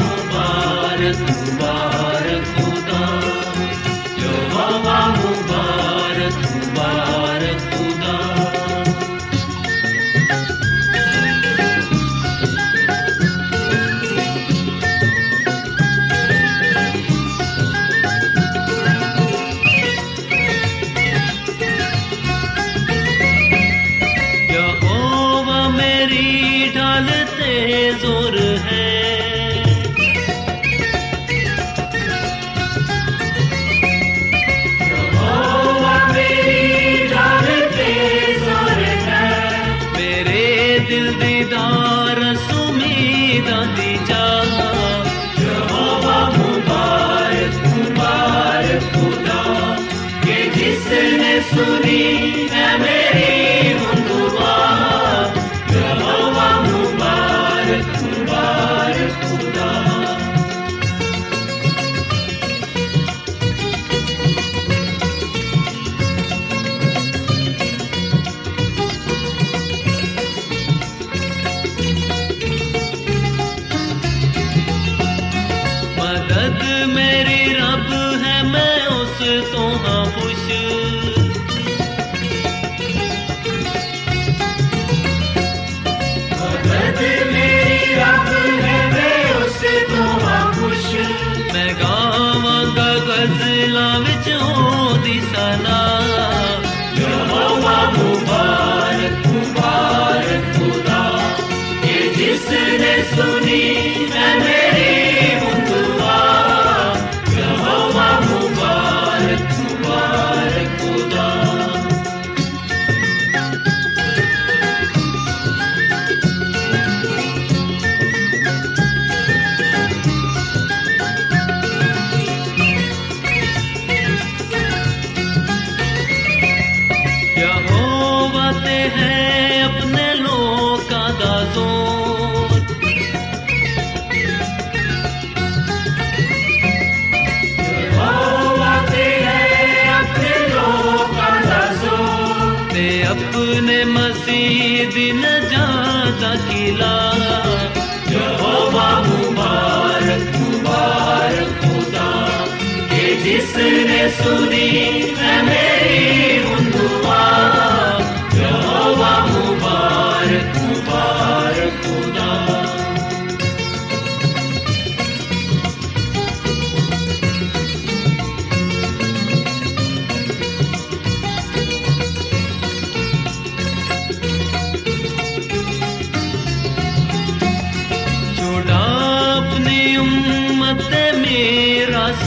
मुबारक मुबारक खुदा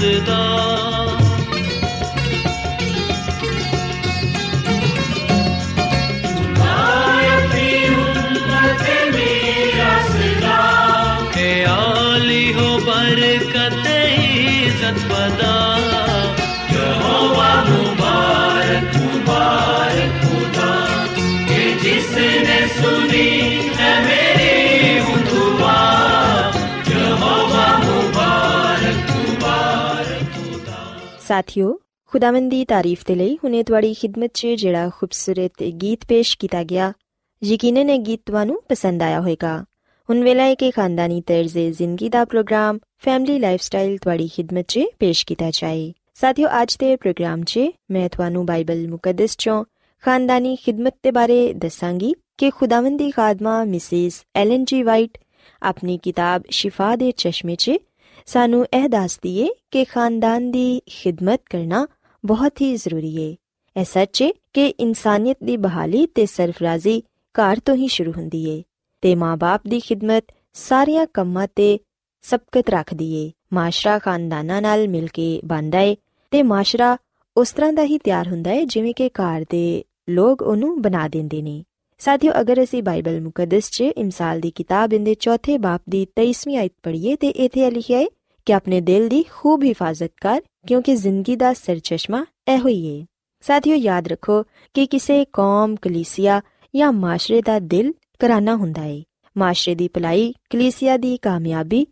知道。ਸਾਥਿਓ, ਖੁਦਾਵੰਦ ਦੀ ਤਾਰੀਫ ਤੇ ਲਈ ਹੁਨੇ ਤੁਹਾਡੀ ਖidmat 'ਚ ਜਿਹੜਾ ਖੂਬਸੂਰਤ ਗੀਤ ਪੇਸ਼ ਕੀਤਾ ਗਿਆ, ਯਕੀਨਨ ਇਹ ਗੀਤ ਤੁਹਾਨੂੰ ਪਸੰਦ ਆਇਆ ਹੋਵੇਗਾ। ਹੁਣ ਵੇਲਾ ਹੈ ਕਿ ਖਾਨਦਾਨੀ ਤਰਜ਼ੇ ਜ਼ਿੰਦਗੀ ਦਾ ਪ੍ਰੋਗਰਾਮ, ਫੈਮਿਲੀ ਲਾਈਫਸਟਾਈਲ ਤੁਹਾਡੀ ਖidmat 'ਚ ਪੇਸ਼ ਕੀਤਾ ਜਾਏ। ਸਾਥਿਓ, ਅੱਜ ਦੇ ਪ੍ਰੋਗਰਾਮ 'ਚ ਮੈਂ ਤੁਹਾਨੂੰ ਬਾਈਬਲ ਮੁਕੱਦਸ 'ਚੋਂ ਖਾਨਦਾਨੀ ਖidmat ਦੇ ਬਾਰੇ ਦੱਸਾਂਗੀ ਕਿ ਖੁਦਾਵੰਦ ਦੀ ਖਾਦਮਾ ਮਿਸਿਸ ਐਲਨ ਜੀ ਵਾਈਟ ਆਪਣੀ ਕਿਤਾਬ ਸ਼ਿਫਾ ਦੇ ਚਸ਼ਮੇ 'ਚ ਸਾਨੂੰ ਇਹ ਦੱਸਦੀ ਏ ਕਿ ਖਾਨਦਾਨ ਦੀ ਖਿਦਮਤ ਕਰਨਾ ਬਹੁਤ ਹੀ ਜ਼ਰੂਰੀ ਏ। ਇਹ ਸੱਚ ਏ ਕਿ ਇਨਸਾਨੀਅਤ ਦੀ ਬਹਾਲੀ ਤੇ ਸਰਫਰਾਜ਼ੀ ਘਰ ਤੋਂ ਹੀ ਸ਼ੁਰੂ ਹੁੰਦੀ ਏ ਤੇ ਮਾਪੇ ਦੀ ਖਿਦਮਤ ਸਾਰੀਆਂ ਕੰਮਾਂ ਤੇ ਸਬਕਤ ਰੱਖਦੀ ਏ। ਮਾਸ਼ਰਾ ਖਾਨਦਾਨਾਂ ਨਾਲ ਮਿਲ ਕੇ ਬਣਦਾ ਏ ਤੇ ਮਾਸ਼ਰਾ ਉਸ ਤਰ੍ਹਾਂ ਦਾ ਹੀ ਤਿਆਰ ਹੁੰਦਾ ਏ ਜਿਵੇਂ ਕਿ ਘਰ ਦੇ ਲੋਕ ਉਹਨੂੰ ਬਣਾ ਦਿੰਦੇ ਨੇ। ਸਾਥੀਓ ਅਗਰ ਅਸੀਂ ਬਾਈਬਲ ਮੁਕੱਦਸ 'ਚ ਇਮਸਾਲ ਦੀ ਕਿਤਾਬ ਦੇ ਚੌਥੇ ਬਾਪ ਦੀ 23ਵੀਂ ਆਇਤ ਪੜ੍ਹੀਏ ਤੇ ਇਥੇ ਲਿਖਿਆ ਹੈ ਕਿ ਆਪਣੇ ਦਿਲ ਦੀ ਖੂਬ ਹਿਫਾਜ਼ਤ ਕਰ ਕਿਉਂਕਿ ਜ਼ਿੰਦਗੀ ਦਾ ਸਰਚਸ਼ਮਾ ਇਹੋ ਹੀ ਹੈ ਸਾਥੀਓ ਯਾਦ ਰੱਖੋ ਕਿ ਕਿਸੇ ਕੌਮ ਕਲੀਸਿਆ ਜਾਂ ਮਾਸ਼ਰੇ ਦਾ ਦਿਲ ਕਰਾਨਾ ਹੁੰਦਾ ਹੈ ਮਾਸ਼ਰੇ ਦੀ ਭਲਾਈ ਕਲੀਸਿਆ ਦੀ ਕਾਮਯਾਬੀ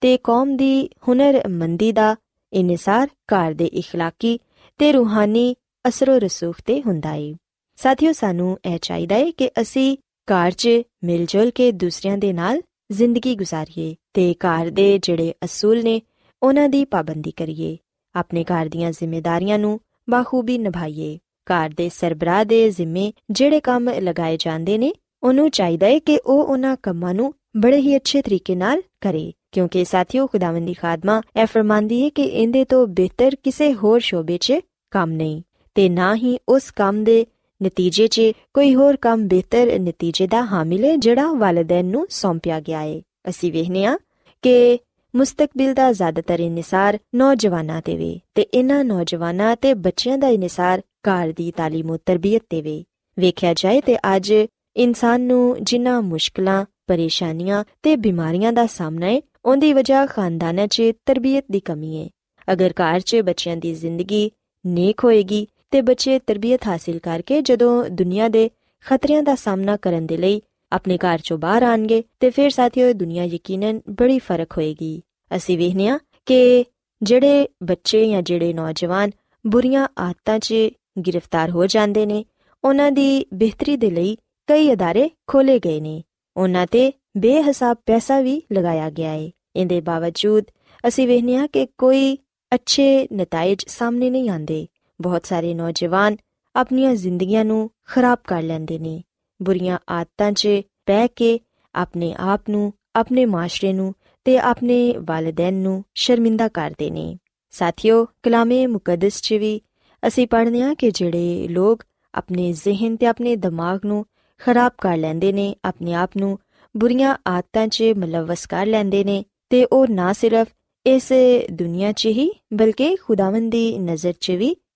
ਤੇ ਕੌਮ ਦੀ ਹੁਨਰਮੰਦੀ ਦਾ ਇਨਸਾਰ ਘਰ ਦੇ اخلاقی ਤੇ ਰੂਹਾਨੀ ਅਸਰੋ ਰਸੂਖ ਤੇ ਹੁੰਦਾ ਹੈ ਸਾਥੀਓ, ਸਾਨੂੰ ਇਹ ਚਾਹੀਦਾ ਹੈ ਕਿ ਅਸੀਂ ਘਰ 'ਚ ਮਿਲ ਜੁਲ ਕੇ ਦੂਸਰਿਆਂ ਦੇ ਨਾਲ ਜ਼ਿੰਦਗੀ ਗੁਜ਼ਾਰੀਏ ਤੇ ਘਰ ਦੇ ਜਿਹੜੇ ਅਸੂਲ ਨੇ, ਉਹਨਾਂ ਦੀ ਪਾਬੰਦੀ ਕਰੀਏ। ਆਪਣੇ ਘਰ ਦੀਆਂ ਜ਼ਿੰਮੇਵਾਰੀਆਂ ਨੂੰ ਬਾਖੂਬੀ ਨਿਭਾਈਏ। ਘਰ ਦੇ ਸਰਬਰਾਹ ਦੇ ਜ਼ਿੰਮੇ ਜਿਹੜੇ ਕੰਮ ਲਗਾਏ ਜਾਂਦੇ ਨੇ, ਉਹਨੂੰ ਚਾਹੀਦਾ ਹੈ ਕਿ ਉਹ ਉਹਨਾਂ ਕੰਮਾਂ ਨੂੰ ਬੜੇ ਹੀ ਅੱਛੇ ਤਰੀਕੇ ਨਾਲ ਕਰੇ। ਕਿਉਂਕਿ ਸਾਥੀਓ, ਖੁਦਾਵੰਦੀ ਖਾਦਮਾ ਇਹ ਫਰਮਾਂਦੀ ਹੈ ਕਿ ਇਹਦੇ ਤੋਂ ਬਿਹਤਰ ਕਿਸੇ ਹੋਰ ਸ਼ੋਬੇ 'ਚ ਕੰਮ ਨਹੀਂ ਤੇ ਨਾ ਹੀ ਉਸ ਕੰਮ ਦੇ ਨਤੀਜੇ 'ਚ ਕੋਈ ਹੋਰ ਕੰਮ ਬਿਹਤਰ ਨਤੀਜੇ ਦਾ ਹਾਮਿਲ ਹੈ ਜਿਹੜਾ ਵਾਲਿਦੈਨ ਨੂੰ ਸੌਂਪਿਆ ਗਿਆ ਹੈ ਅਸੀਂ ਵੇਖਨੇ ਆ ਕਿ ਮੁਸਤਕਬਲ ਦਾ ਜ਼ਿਆਦਾਤਰ ਇਨਸਾਰ ਨੌਜਵਾਨਾਂ ਤੇ ਵੇ ਤੇ ਇਹਨਾਂ ਨੌਜਵਾਨਾਂ ਤੇ ਬੱਚਿਆਂ ਦਾ ਇਨਸਾਰ ਘਰ ਦੀ تعلیم ਤੇ ਤਰਬੀਅਤ ਤੇ ਵੇ ਵੇਖਿਆ ਜਾਏ ਤੇ ਅੱਜ ਇਨਸਾਨ ਨੂੰ ਜਿੰਨਾ ਮੁਸ਼ਕਲਾਂ ਪਰੇਸ਼ਾਨੀਆਂ ਤੇ ਬਿਮਾਰੀਆਂ ਦਾ ਸਾਹਮਣਾ ਹੈ ਉਹਦੀ ਵਜ੍ਹਾ ਖਾਨਦਾਨਾਂ 'ਚ ਤਰਬੀਅਤ ਦੀ ਕਮੀ ਹੈ ਅਗਰ ਘਰ 'ਚ ਬੱਚਿਆਂ ਦੀ ਜ਼ਿੰਦਗੀ ਨੇਕ ਹੋਏਗੀ ਤੇ ਬੱਚੇ ਤਰਬੀਅਤ ਹਾਸਲ ਕਰਕੇ ਜਦੋਂ ਦੁਨੀਆ ਦੇ ਖਤਰਿਆਂ ਦਾ ਸਾਹਮਣਾ ਕਰਨ ਦੇ ਲਈ ਆਪਣੇ ਘਰ ਚੋਂ ਬਾਹਰ ਆਣਗੇ ਤੇ ਫਿਰ ਸਾਥੀਓ, ਦੁਨੀਆ ਯਕੀਨਨ ਬੜੀ ਫ਼ਰਕ ਹੋਏਗੀ। ਅਸੀਂ ਵੇਖਿਆ ਕਿ ਜਿਹੜੇ ਬੱਚੇ ਜਾਂ ਜਿਹੜੇ ਨੌਜਵਾਨ ਬੁਰੀਆਂ ਆਦਤਾਂ 'ਚ ਗ੍ਰਿਫਤਾਰ ਹੋ ਜਾਂਦੇ ਨੇ, ਉਹਨਾਂ ਦੀ ਬਿਹਤਰੀ ਦੇ ਲਈ ਕਈ ਅਦਾਰੇ ਖੋਲੇ ਗਏ ਨੇ। ਉਹਨਾਂ ਤੇ ਬੇਹਿਸਾਬ ਪੈਸਾ ਵੀ ਲਗਾਇਆ ਗਿਆ ਹੈ ਇਹਦੇ ਬਾਵਜੂਦ ਅਸੀਂ ਵੇਖਿਆ ਕਿ ਕੋਈ ਅੱਛੇ ਨਤੀਜੇ ਸਾਹਮਣੇ ਨਹੀਂ ਆਉਂਦੇ। ਬਹੁਤ ਸਾਰੇ ਨੌਜਵਾਨ ਆਪਣੀਆਂ ਜ਼ਿੰਦਗੀਆਂ ਨੂੰ ਖਰਾਬ ਕਰ ਲੈਂਦੇ ਨੇ। ਬੁਰੀਆਂ ਆਦਤਾਂ 'ਚ ਪੈ ਕੇ ਆਪਣੇ ਆਪ ਨੂੰ, ਆਪਣੇ ਮਾਸ਼ਰੇ ਨੂੰ ਤੇ ਆਪਣੇ ਵਾਲਿਦੈਨ ਨੂੰ ਸ਼ਰਮਿੰਦਾ ਕਰਦੇ ਨੇ। ਸਾਥੀਓ, ਕਲਾਮੇ ਮੁਕੱਦਸ 'ਚ ਵੀ ਅਸੀਂ ਪੜ੍ਹਨੇ ਆ ਕਿ ਜਿਹੜੇ ਲੋਕ ਆਪਣੇ ਜ਼ਿਹਨ ਤੇ ਆਪਣੇ ਦਿਮਾਗ ਨੂੰ ਖਰਾਬ ਕਰ ਲੈਂਦੇ ਨੇ, ਆਪਣੇ ਆਪ ਨੂੰ ਬੁਰੀਆਂ ਆਦਤਾਂ 'ਚ ਮਲਵਸ ਕਰ ਲੈਂਦੇ ਨੇ ਤੇ ਉਹ ਨਾ ਸਿਰਫ ਇਸ ਦੁਨੀਆ 'ਚ ਹੀ, ਬਲਕਿ ਖੁਦਾਵੰਦ ਦੀ ਨਜ਼ਰ 'ਚ ਵੀ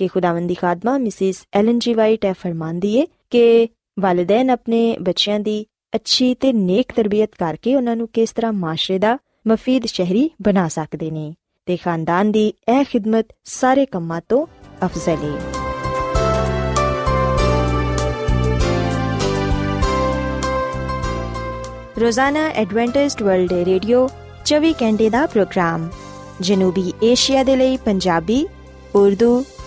ਕਿ ਖੁਦਾਵੰਦ ਦੀ ਖਾਦਮਾ ਮਿਸਿਸ ਐਲਨ ਜੀ ਵਾਈਟ ਇਹ ਫਰਮਾਂਦੀ ਏ ਕਿ ਵਾਲਿਦੈਨ ਆਪਣੇ ਬੱਚਿਆਂ ਦੀ ਅੱਛੀ ਤੇ ਨੇਕ ਤਰਬੀਅਤ ਕਰਕੇ ਉਹਨਾਂ ਨੂੰ ਕਿਸ ਤਰ੍ਹਾਂ ਮਾਸ਼ਰੇ ਦਾ ਮਫੀਦ ਸ਼ਹਿਰੀ ਬਣਾ ਸਕਦੇ ਨੇ ਤੇ ਖਾਨਦਾਨ ਦੀ ਇਹ ਖਿਦਮਤ ਸਾਰੇ ਕੰਮਾਂ ਤੋਂ ਅਫਜ਼ਲ ਏ। ਰੋਜ਼ਾਨਾ ਐਡਵੈਂਟਿਸਟ ਵਰਲਡ ਰੇਡੀਓ 24 ਘੰਟੇ ਦਾ ਪ੍ਰੋਗਰਾਮ ਜਨੂਬੀ ਏਸ਼ੀਆ ਦੇ ਲਈ ਪੰਜਾਬੀ, ਉਰਦੂ